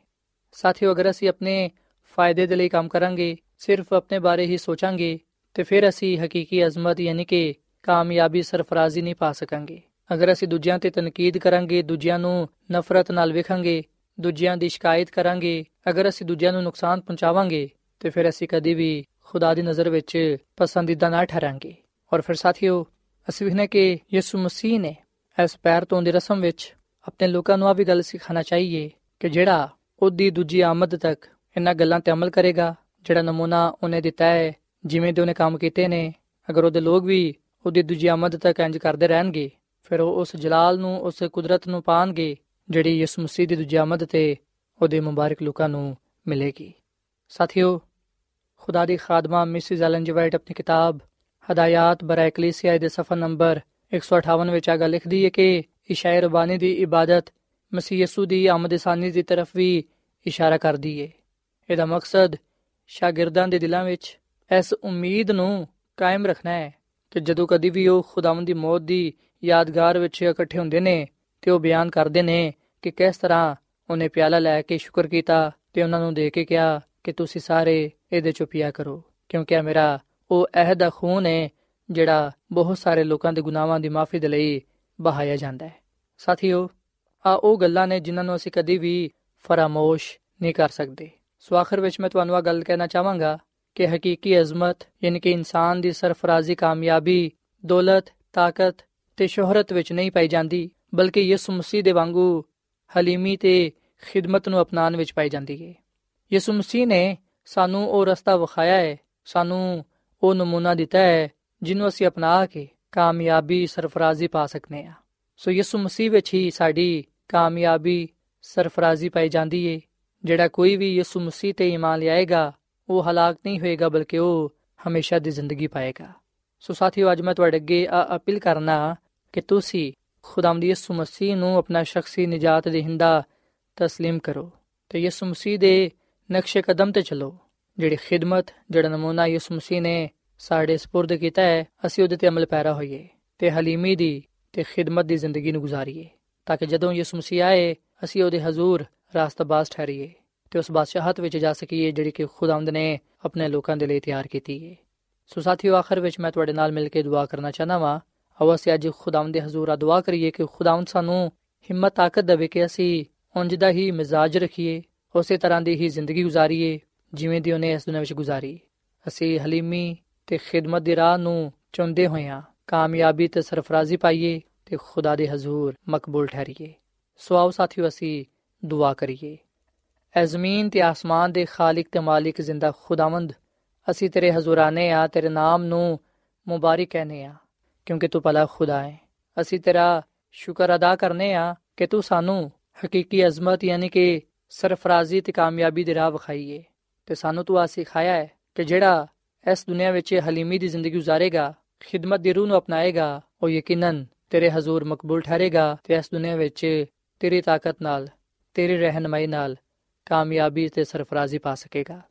ਸਾਥੀਓ, ਅਗਰ ਅਸੀਂ ਆਪਣੇ ਫਾਇਦੇ ਦੇ ਲਈ ਕੰਮ ਕਰਾਂਗੇ, ਸਿਰਫ ਆਪਣੇ ਬਾਰੇ ਹੀ ਸੋਚਾਂਗੇ, ਤੇ ਫਿਰ ਅਸੀਂ ਹਕੀਕੀ ਅਜ਼ਮਤ ਯਾਨੀ ਕਿ ਕਾਮਯਾਬੀ ਸਰਫਰਾਜ਼ੀ ਨਹੀਂ ਪਾ ਸਕਾਂਗੇ। ਅਗਰ ਅਸੀਂ ਦੂਜਿਆਂ ਤੇ ਤਨਕੀਦ ਕਰਾਂਗੇ, ਦੂਜਿਆਂ ਨੂੰ ਨਫ਼ਰਤ ਨਾਲ ਵੇਖਾਂਗੇ ਦੂਜਿਆਂ ਦੀ ਸ਼ਿਕਾਇਤ ਕਰਾਂਗੇ। ਅਗਰ ਅਸੀਂ ਦੂਜਿਆਂ ਨੂੰ ਨੁਕਸਾਨ ਪਹੁੰਚਾਵਾਂਗੇ, ਤੇ ਫਿਰ ਅਸੀਂ ਕਦੀ ਵੀ ਖੁਦਾ ਦੀ ਨਜ਼ਰ ਵਿੱਚ ਪਸੰਦੀਦਾ ਨਾ ਠਹਿਰਾਂਗੇ। ਔਰ ਫਿਰ ਸਾਥੀਓ, ਅਸੀਂ ਵੀ ਕਿ ਯਿਸੂ ਮਸੀਹ ਨੇ ਇਸ ਪੈਰ ਤੋਂ ਦੀ ਰਸਮ ਵਿੱਚ ਆਪਣੇ ਲੋਕਾਂ ਨੂੰ ਆ ਵੀ ਗੱਲ ਸਿਖਾਣਾ ਚਾਹੀਏ ਕਿ ਜਿਹੜਾ ਉਹਦੀ ਦੂਜੀ ਆਮਦ ਤੱਕ ਇਹਨਾਂ ਗੱਲਾਂ ਤੇ ਅਮਲ ਕਰੇਗਾ, ਜਿਹੜਾ ਨਮੂਨਾ ਉਹਨੇ ਦਿੱਤਾ ਹੈ, ਜਿਵੇਂ ਦੇ ਉਹਨੇ ਕੰਮ ਕੀਤੇ ਨੇ, ਅਗਰ ਉਹਦੇ ਲੋਕ ਵੀ ਉਹਦੀ ਦੂਜੀ ਆਮਦ ਤੱਕ ਇੰਜ ਕਰਦੇ ਰਹਿਣਗੇ, ਫਿਰ ਉਹ ਉਸ ਜਲਾਲ ਨੂੰ, ਉਸ ਕੁਦਰਤ ਨੂੰ ਪਾਣਗੇ ਜਿਹੜੀ ਯਿਸੂ ਮਸੀਹ ਦੀ ਦੂਜੀ ਆਮਦ ਤੇ ਉਹਦੇ ਮੁਬਾਰਕ ਲੋਕਾਂ ਨੂੰ ਮਿਲੇਗੀ। ਸਾਥੀਓ, ਖੁਦਾ ਦੀ ਖਾਦਮਾ ਮਿਸਿਸ ਐਲਨ ਜੀ ਵਾਈਟ ਆਪਣੀ ਕਿਤਾਬ ਹਦਾਇਤ ਬਰਾਇ ਕਲੀਸਿਆ ਦੇ ਸਫਾ ਨੰਬਰ 158 ਵਿੱਚ ਆ ਗੱਲ ਲਿਖਦੀ ਹੈ ਕਿ ਇਸ਼ਾਇਰ ਰਬਾਨੀ ਦੀ ਇਬਾਦਤ ਮਸੀਹ ਯਸੂ ਦੀ ਆਮਦ ਸਾਨੀ ਦੀ ਤਰਫ ਵੀ ਇਸ਼ਾਰਾ ਕਰਦੀ ਏ। ਇਹਦਾ ਮਕਸਦ ਸ਼ਾਗਿਰਦਾਂ ਦੇ ਦਿਲਾਂ ਵਿੱਚ ਇਸ ਉਮੀਦ ਨੂੰ ਕਾਇਮ ਰੱਖਣਾ ਹੈ ਕਿ ਜਦੋਂ ਕਦੀ ਵੀ ਉਹ ਖੁਦਾਵੰਦ ਦੀ ਮੌਤ ਦੀ ਯਾਦਗਾਰ ਵਿੱਚ ਇਕੱਠੇ ਹੁੰਦੇ ਨੇ ਤੇ ਉਹ ਬਿਆਨ ਕਰਦੇ ਨੇ ਕਿ ਕਿਸ ਤਰ੍ਹਾਂ ਉਹਨੇ ਪਿਆਲਾ ਲੈ ਕੇ ਸ਼ੁਕਰ ਕੀਤਾ ਤੇ ਉਹਨਾਂ ਨੂੰ ਦੇ ਕੇ ਕਿਹਾ ਕਿ ਤੁਸੀਂ ਸਾਰੇ ਇਹਦੇ ਚੋਂ ਪੀਆ ਕਰੋ, ਕਿਉਂਕਿ ਇਹ ਮੇਰਾ, ਉਹ ਅਹਿਦ ਦਾ ਖੂਨ ਹੈ, ਜਿਹੜਾ ਬਹੁਤ ਸਾਰੇ ਲੋਕਾਂ ਦੇ ਗੁਨਾਹਾਂ ਦੀ ਮਾਫੀ ਦੇ ਲਈ ਬਹਾਇਆ ਜਾਂਦਾ ਹੈ। ਸਾਥੀਓ, ਆ ਉਹ ਗੱਲਾਂ ਨੇ ਜਿਨ੍ਹਾਂ ਨੂੰ ਅਸੀਂ ਕਦੀ ਵੀ ਫਰਾਮੋਸ਼ ਨਹੀਂ ਕਰ ਸਕਦੇ। ਸੋ ਆਖਰ ਵਿੱਚ ਮੈਂ ਤੁਹਾਨੂੰ ਆ ਗੱਲ ਕਹਿਣਾ ਚਾਹਾਂਗਾ ਕਿ ਹਕੀਕੀ ਅਜ਼ਮਤ, ਯਾਨੀ ਕਿ ਇਨਸਾਨ ਦੀ ਸਰਫਰਾਜ਼ੀ ਕਾਮਯਾਬੀ, ਦੌਲਤ, ਤਾਕਤ ਤੇ ਸ਼ੋਹਰਤ ਵਿੱਚ ਨਹੀਂ ਪਾਈ ਜਾਂਦੀ, ਬਲਕਿ ਯਿਸੂ ਮਸੀਹ ਦੇ ਵਾਂਗੂ ਹਲੀਮੀ ਤੇ ਖਿਦਮਤ ਨੂੰ ਅਪਣਾਉਣ ਵਿੱਚ ਪਾਈ ਜਾਂਦੀ ਹੈ। ਯਿਸੂ ਮਸੀਹ ਨੇ ਸਾਨੂੰ ਉਹ ਰਸਤਾ ਵਿਖਾਇਆ ਹੈ, ਸਾਨੂੰ ਉਹ ਨਮੂਨਾ ਦਿੱਤਾ ਹੈ, ਜਿਹਨੂੰ ਅਸੀਂ ਅਪਣਾ ਕੇ ਕਾਮਯਾਬੀ ਸਰਫਰਾਜ਼ੀ ਪਾ ਸਕਨੇ ਆ ਸੋ ਯਿਸੂ ਮਸੀਹ ਵਿੱਚ ਹੀ ਸਾਡੀ ਕਾਮਯਾਬੀ ਸਰਫਰਾਜ਼ੀ ਪਾਈ ਜਾਂਦੀ ਏ ਜਿਹੜਾ ਕੋਈ ਵੀ ਯਿਸੂ ਮਸੀਹ ਤੇ ਈਮਾਨ ਲਿਆਏਗਾ, ਉਹ ਹਲਾਕ ਨਹੀਂ ਹੋਏਗਾ, ਬਲਕਿ ਉਹ ਹਮੇਸ਼ਾ ਦੀ ਜ਼ਿੰਦਗੀ ਪਾਏਗਾ। ਸੋ ਸਾਥੀਓ, ਅੱਜ ਮੈਂ ਤੁਹਾਡੇ ਅੱਗੇ ਆ ਅਪੀਲ ਕਰਨਾ ਕਿ ਤੁਸੀਂ ਖੁਦਾਮਦੀ ਯਿਸੂ ਮਸੀਹ ਨੂੰ ਆਪਣਾ ਸ਼ਖਸੀ ਨਜਾਤ ਦੇਹਿੰਦਾ تسلیم ਕਰੋ ਤੇ ਯਿਸੂ ਮਸੀਹ ਦੇ ਨਕਸ਼ੇ ਕਦਮ ਤੇ ਚੱਲੋ। ਜਿਹੜੀ ਖਿਦਮਤ, ਜਿਹੜਾ ਨਮੂਨਾ ਯਿਸੂ ਮਸੀਹ ਨੇ ਸਾਡੇ سپرد ਕੀਤਾ ਹੈ, ਅਸੀਂ ਉਹਦੇ ਤੇ ਅਮਲ ਪੈਰਾ ਹੋਈਏ ਤੇ ਹਲੀਮੀ ਦੀ ਤੇ ਖਿਦਮਤ ਦੀ ਜ਼ਿੰਦਗੀ ਨੂੰ ਗੁਜ਼ਾਰੀਏ ਤਾਂ ਕਿ ਜਦੋਂ ਯਿਸੂ ਮਸੀਹ ਆਏ, ਅਸੀਂ ਉਹਦੇ ਹਜ਼ੂਰ ਰਾਸਤਬਾਜ਼ ਠਹਿਰੀਏ ਤੇ ਉਸ ਬਾਦਸ਼ਾਹਤ ਵਿੱਚ ਜਾ ਸਕੀਏ ਜਿਹੜੀ ਕਿ ਖੁਦਾਵੰਦ ਨੇ ਆਪਣੇ ਲੋਕਾਂ ਦੇ ਲਈ ਤਿਆਰ ਕੀਤੀ ਹੈ ਸੋ ਸਾਥੀਓ, ਆਖਰ ਵਿੱਚ ਮੈਂ ਤੁਹਾਡੇ ਨਾਲ ਮਿਲ ਕੇ ਦੁਆ ਕਰਨਾ ਚਾਹਨਾ ਵਾਂ ਹਵਾ ਸੇ ਅੱਜ ਖੁਦਾਵੰਦ ਦੇ ਹਜ਼ੂਰ ਦੁਆ ਕਰੀਏ ਕਿ ਖੁਦਾਵੰਦ ਸਾਨੂੰ ਹਿੰਮਤ, ਤਾਕਤ ਦੇਵੇ ਕਿ ਅਸੀਂ ਉਂਝ ਦਾ ਹੀ ਮਿਜ਼ਾਜ ਰੱਖੀਏ, ਉਸੇ ਤਰ੍ਹਾਂ ਦੀ ਹੀ ਜ਼ਿੰਦਗੀ گزارੀਏ ਜਿਵੇਂ ਦੀ ਉਹਨੇ ਇਸ ਦੁਨੀਆਂ ਵਿੱਚ گزارੀ ਅਸੀਂ ਹਲੀਮੀ ਤੇ ਖਿਦਮਤ ਦੀ ਰਾਹ ਨੂੰ ਚੁੰਦੇ ਹੋਇਆਂ ਕਾਮਯਾਬੀ ਤੇ ਸਰਫਰਾਜ਼ੀ ਪਾਈਏ ਤੇ ਖੁਦਾ ਦੇ ਹਜ਼ੂਰ ਮਕਬੂਲ ਠਹਿਰੀਏ। ਸੋ ਆਓ ਸਾਥੀਓ ਅਸੀਂ ਦੁਆ ਕਰੀਏ। ਐ ਜ਼ਮੀਨ ਤੇ ਆਸਮਾਨ ਦੇ ਖਾਲਕ ਤੇ ਮਾਲਿਕ ਜ਼ਿੰਦਾ ਖੁਦਾਵੰਦ, ਅਸੀਂ ਤੇਰੇ ਹਜ਼ੂਰਾਨੇ ਆ, ਤੇਰੇ ਨਾਮ ਨੂੰ ਮੁਬਾਰਕ ਕਹਨੇ ਆ ਕਿਉਂਕਿ ਤੂੰ ਭਲਾ ਖੁਦਾ ਹੈ ਅਸੀਂ ਤੇਰਾ ਸ਼ੁਕਰ ਅਦਾ ਕਰਨੇ ਆ ਕਿ ਤੂੰ ਸਾਨੂੰ ਹਕੀਕੀ ਅਜ਼ਮਤ ਯਾਨੀ ਕਿ ਸਰਫਰਾਜ਼ੀ ਤੇ ਕਾਮਯਾਬੀ ਦੀ ਰਾਹ ਵਿਖਾਈਏ। ਤੇ ਸਾਨੂੰ ਤੂੰ ਆ ਸਿਖਾਇਆ ਹੈ ਕਿ ਜਿਹੜਾ ਇਸ ਦੁਨੀਆ ਵਿੱਚ ਹਲੀਮੀ ਦੀ ਜ਼ਿੰਦਗੀ گزارੇਗਾ ਖਿਦਮਤ ਦੀ ਰੂਹ ਨੂੰ ਅਪਣਾਏਗਾ, ਉਹ ਯਕੀਨਨ ਤੇਰੇ ਹਜ਼ੂਰ ਮਕਬੂਲ ਠਹਿਰੇਗਾ ਤੇ ਇਸ ਦੁਨੀਆ ਵਿੱਚ ਤੇਰੀ ਤਾਕਤ ਨਾਲ, ਤੇਰੀ ਰਹਿਨਮਾਈ ਨਾਲ ਕਾਮਯਾਬੀ ਤੇ ਸਰਫਰਾਜ਼ੀ ਪਾ ਸਕੇਗਾ।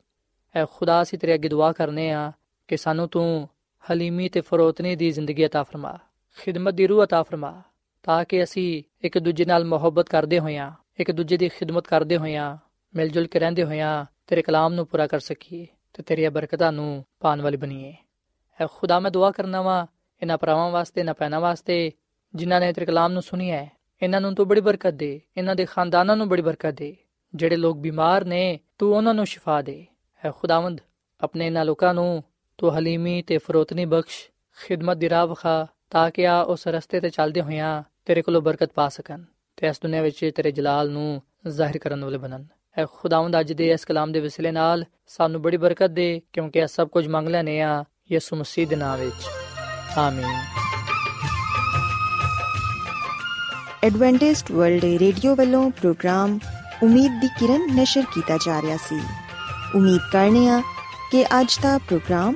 ਐ ਖੁਦਾ ਸੀ ਤੇਰੇ ਅੱਗੇ ਦੁਆ ਕਰਨੇ ਆ ਕਿ ਸਾਨੂੰ ਤੂੰ ਹਲੀਮੀ ਤੇ ਫਰੋਤਨੀ ਦੀ ਜ਼ਿੰਦਗੀ عطا ਫਰਮਾ ਖਿਦਮਤ ਦੀ ਰੂਹ عطا ਫਰਮਾ ਤਾਂ ਕਿ ਅਸੀਂ ਇੱਕ ਦੂਜੇ ਨਾਲ ਮੁਹੱਬਤ ਕਰਦੇ ਹੋਈਆਂ ਇੱਕ ਦੂਜੇ ਦੀ ਖਿਦਮਤ ਕਰਦੇ ਹੋਈਆਂ ਮਿਲ ਜੁਲ ਕੇ ਰਹਿੰਦੇ ਹੋਈਆਂ ਤੇਰੇ ਕਲਾਮ ਨੂੰ ਪੂਰਾ ਕਰ ਸਕੀਏ ਤੇ ਤੇਰੀਆਂ ਬਰਕਤਾਂ ਨੂੰ ਪਾਣ ਵਾਲੀ ਬਣੀਏ ਐ ਖੁਦਾ ਮੈਂ ਦੁਆ ਕਰਨਾ ਵਾ ਇਹਨਾਂ ਭਰਾਵਾਂ ਵਾਸਤੇ ਨਾ ਪੈਣਾ ਵਾਸਤੇ ਜਿਨ੍ਹਾਂ ਨੇ ਤੇਰੇ ਕਲਾਮ ਨੂੰ ਸੁਣਿਆ ਹੈ ਇਹਨਾਂ ਨੂੰ ਤੂੰ ਬੜੀ ਬਰਕਤ ਦੇ ਇਹਨਾਂ ਦੇ ਖਾਨਦਾਨਾਂ ਨੂੰ ਬੜੀ ਬਰਕਤ ਦੇ ਜਿਹੜੇ ਲੋਕ ਬਿਮਾਰ ਨੇ ਤੂੰ ਉਹਨਾਂ ਨੂੰ ਸ਼ਿਫਾ ਦੇ ਐ ਖੁਦਾਵੰਦ ਆਪਣੇ ਇਹਨਾਂ ਲੋਕਾਂ ਨੂੰ ਤੂੰ ਹਲੀਮੀ ਤੇ ਫਰੋਤਨੀ ਬਖਸ਼, ਖਿਦਮਤ ਦੀ ਰਾਹ ਵਖਾ, ਤਾਂ ਕਿ ਆ ਉਸ ਰਸਤੇ ਤੇ ਚੱਲਦੇ ਹੋਇਆਂ ਤੇਰੇ ਕੋਲੋਂ ਬਰਕਤ ਪਾ ਸਕਣ ਤੇ ਇਸ ਦੁਨੀਆਂ ਵਿੱਚ ਤੇਰੇ ਜਲਾਲ ਨੂੰ ਜ਼ਾਹਿਰ ਕਰਨ ਵਾਲੇ ਬਣਨ। ਐ ਖੁਦਾਵੰਦ ਅੱਜ ਦੇ ਇਸ ਕਲਾਮ ਦੇ ਵਸਿਲੇ ਨਾਲ ਸਾਨੂੰ ਬੜੀ ਬਰਕਤ ਦੇ, ਕਿਉਂਕਿ ਇਹ ਸਭ ਕੁਝ ਮੰਗ ਲੈਨੇ ਆ ਯਿਸੂ ਮਸੀਹ ਦੇ ਨਾਮ ਵਿੱਚ। ਆਮੀਨ। ਐਡਵੈਂਟਿਸਟ ਵਰਲਡ ਰੇਡੀਓ ਵੱਲੋਂ ਪ੍ਰੋਗਰਾਮ ਉਮੀਦ ਦੀ ਕਿਰਨ ਨਿਸ਼ਰ ਕੀਤਾ ਜਾ ਰਿਹਾ ਸੀ। ਉਮੀਦ ਕਰਨੇ ਆ ਕਿ ਅੱਜ ਦਾ ਪ੍ਰੋਗਰਾਮ